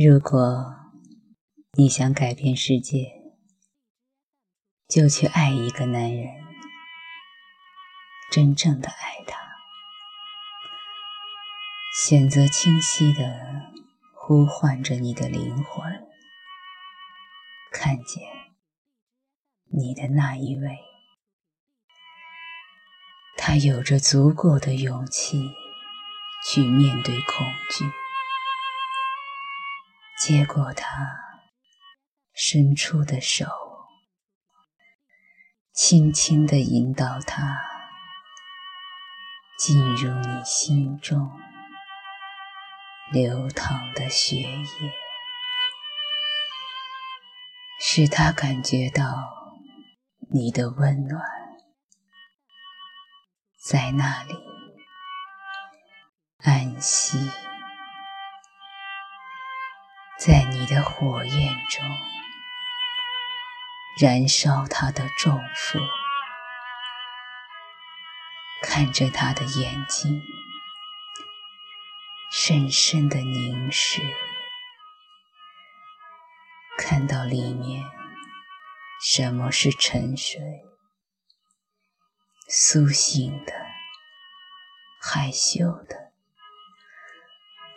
如果你想改变世界，就去爱一个男人，真正的爱他。选择清晰的呼唤着你的灵魂，看见你的那一位，他有着足够的勇气去面对恐惧。接过他伸出的手，轻轻地引导他进入你心中流淌的血液，使他感觉到你的温暖，在那里安息。在你的火焰中燃烧他的重负，看着他的眼睛，深深的凝视，看到里面什么是沉睡、苏醒的、害羞的，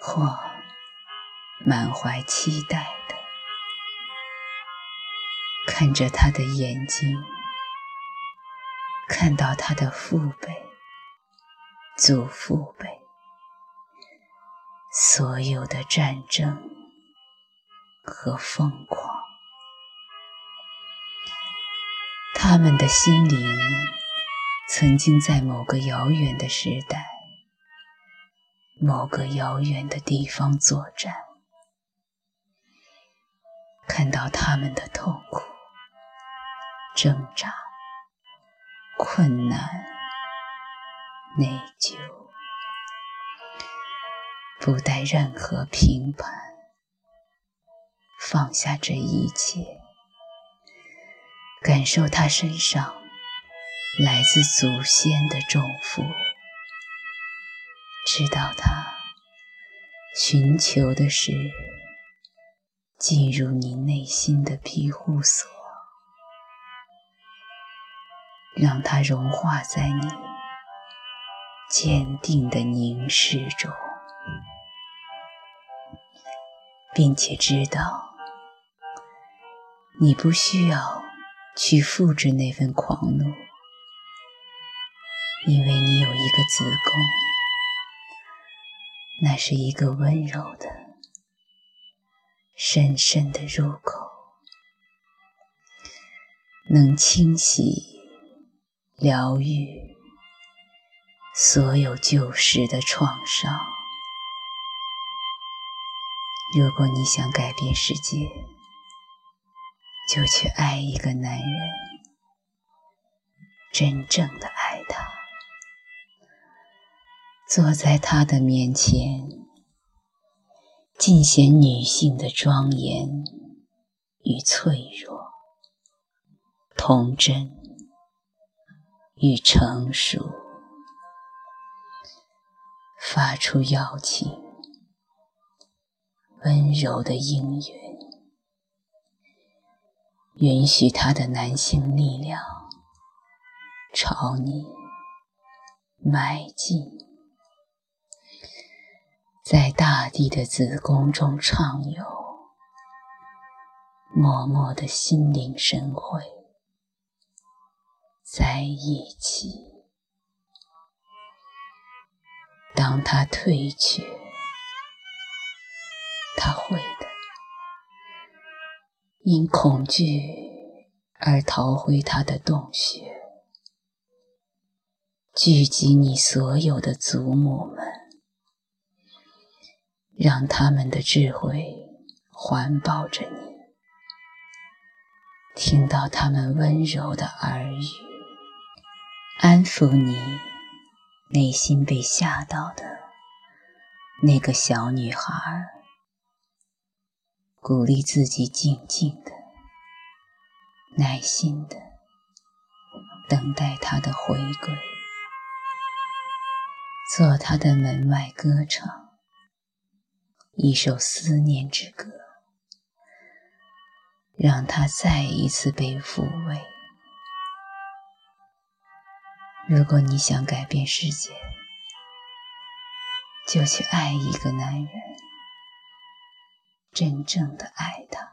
或。满怀期待的看着他的眼睛，看到他的父辈、祖父辈，所有的战争和疯狂，他们的心灵曾经在某个遥远的时代、某个遥远的地方作战。看到他们的痛苦、挣扎、困难、内疚，不带任何评判，放下这一切，感受他身上来自祖先的重负，知道他寻求的是。进入你内心的庇护所，让它融化在你坚定的凝视中，并且知道你不需要去复制那份狂怒，因为你有一个子宫，那是一个温柔的。深深的入口，能清洗、疗愈所有旧时的创伤。如果你想改变世界，就去爱一个男人，真正的爱他，坐在他的面前。尽显女性的庄严与脆弱，童真与成熟，发出邀请，温柔的应允，允许他的男性力量朝你迈进。在大地的子宫中畅游，默默的心领神会，在一起。当他退却，他会的，因恐惧而逃回他的洞穴，聚集你所有的祖母们。让他们的智慧环抱着你，听到他们温柔的耳语，安抚你内心被吓到的那个小女孩，鼓励自己静静的、耐心的等待他的回归，做他的门外歌唱。一首思念之歌，让他再一次被抚慰。如果你想改变世界，就去爱一个男人，真正的爱他，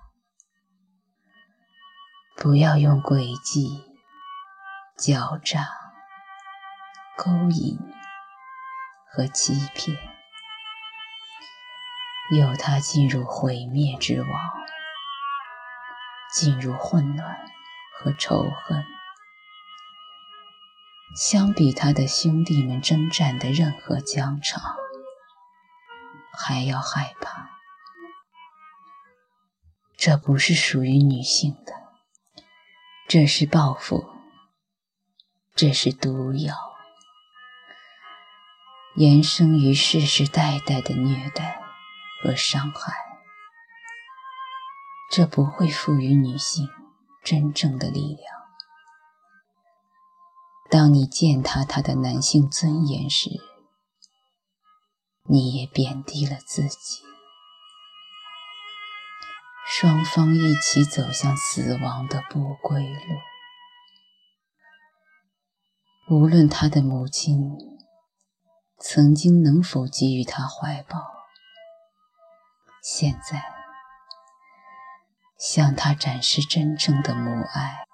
不要用诡计、狡诈、勾引和欺骗，诱他进入毁灭之网，进入混乱和仇恨。相比他的兄弟们征战的任何疆场，还要害怕。这不是属于女性的，这是报复，这是毒药，延伸于世世代代的虐待和伤害。这不会赋予女性真正的力量。当你践踏她的男性尊严时，你也贬低了自己。双方一起走向死亡的不归路。无论他的母亲曾经能否给予他怀抱，现在向他展示真正的母爱，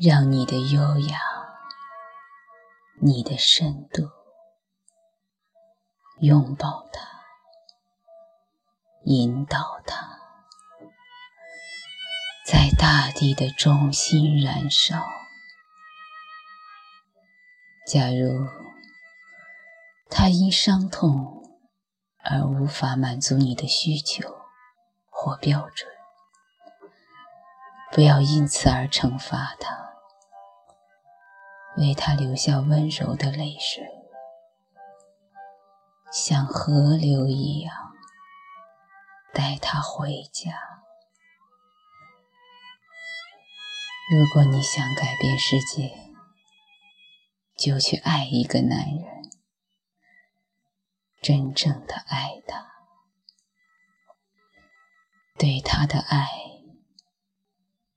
让你的优雅。你的深度，拥抱它，引导它，在大地的中心燃烧。假如它因伤痛而无法满足你的需求或标准，不要因此而惩罚他。为他流下温柔的泪水，像河流一样带他回家。如果你想改变世界，就去爱一个男人，真正的爱他，对他的爱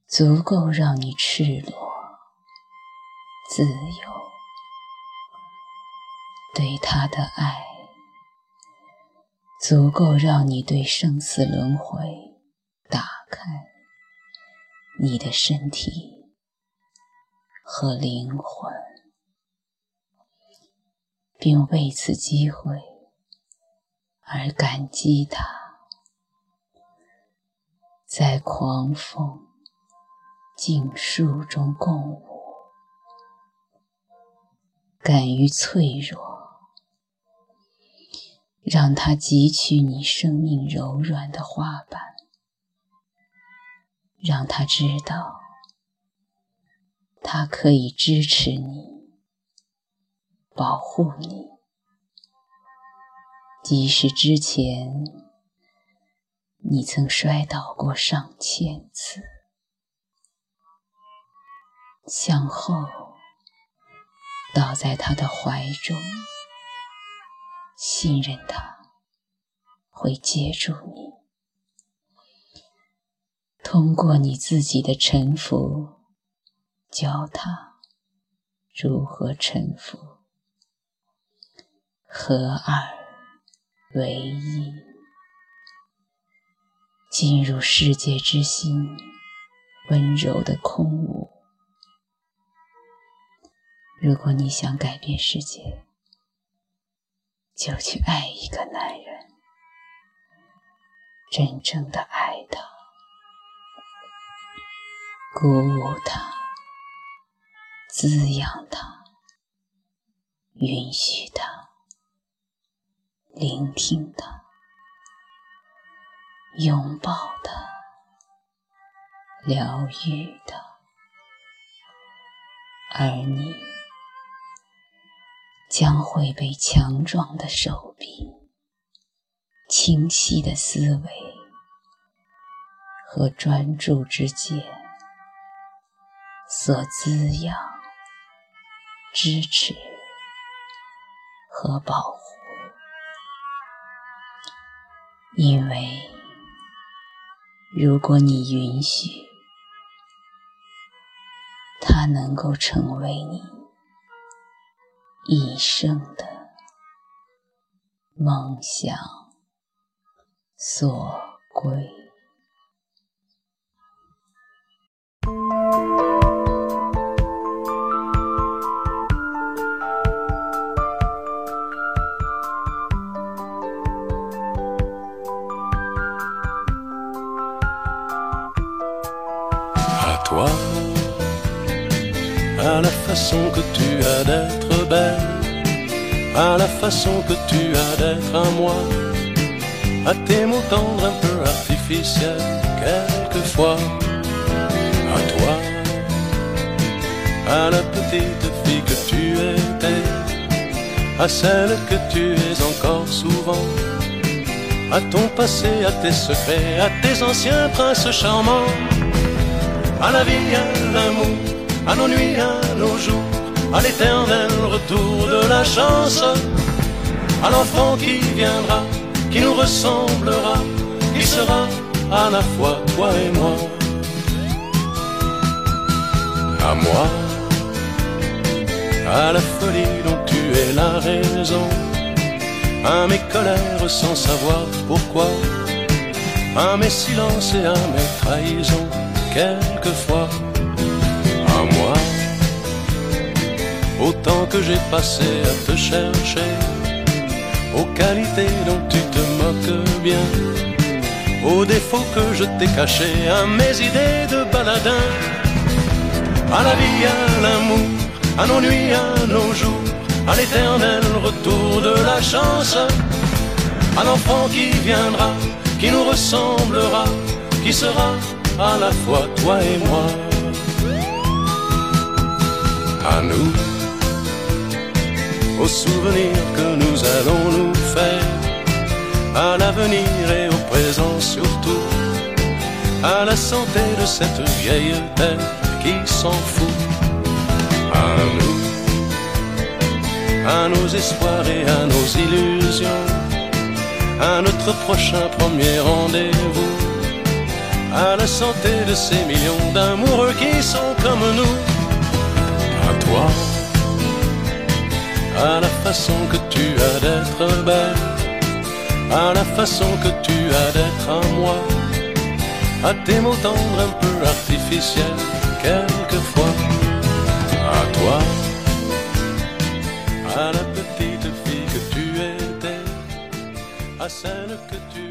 足够让你赤裸。自由，对他的爱足够让你对生死轮回打开你的身体和灵魂，并为此机会而感激他，在狂风静树中共舞。敢于脆弱，让它汲取你生命柔软的花瓣，让它知道，它可以支持你，保护你，即使之前你曾摔倒过上千次，向后。倒在他的怀中，信任他会接住你。通过你自己的臣服，教他如何臣服，合二唯一，进入世界之心，温柔的空无。如果你想改变世界，就去爱一个男人，真正的爱他，鼓舞他，滋养他，允许他，聆听的，拥抱的，疗愈的，而你。将会被强壮的手臂、清晰的思维和专注之剑所滋养、支持和保护。因为如果你允许，它能够成为你一生的梦想所归。Façon que tu as d'être belle, à la façon que tu as d'être à moi, à tes mots tendres un peu artificiels, quelquefois, à toi, à la petite fille que tu étais, à celle que tu es encore souvent. À ton passé, à tes secrets, à tes anciens princes charmants à la vie, à l'amour, à nos nuits, à nos jours, à l'éternel retour de la chance, à l'enfant qui viendra, qui nous ressemblera, qui sera à la fois toi et moi. À moi, à la folie dont tu es la raison, à mes colères sans savoir pourquoi, à mes silences et à mes trahisons quelquefois Autant que j'ai passé à te chercher, aux qualités dont tu te moques bien, aux défauts que je t'ai cachés, à mes idées de baladin, à la vie, à l'amour, à nos nuits, à nos jours, à l'éternel retour de la chance, à l'enfant qui viendra, qui nous ressemblera, qui sera à la fois toi et moi. À nous, aux souvenirs que nous allons nous faire, à l'avenir et au présent surtout, à la santé de cette vieille terre qui s'en fout. À nous, à nos espoirs et à nos illusions, à notre prochain premier rendez-vous à la santé de ces millions d'amoureux qui sont comme nous. À toi, à la façon que tu as d'être belle, à la façon que tu as d'être à moi, à tes mots tendres un peu artificiels, quelquefois. À toi, à la petite fille que tu étais, à celle que tu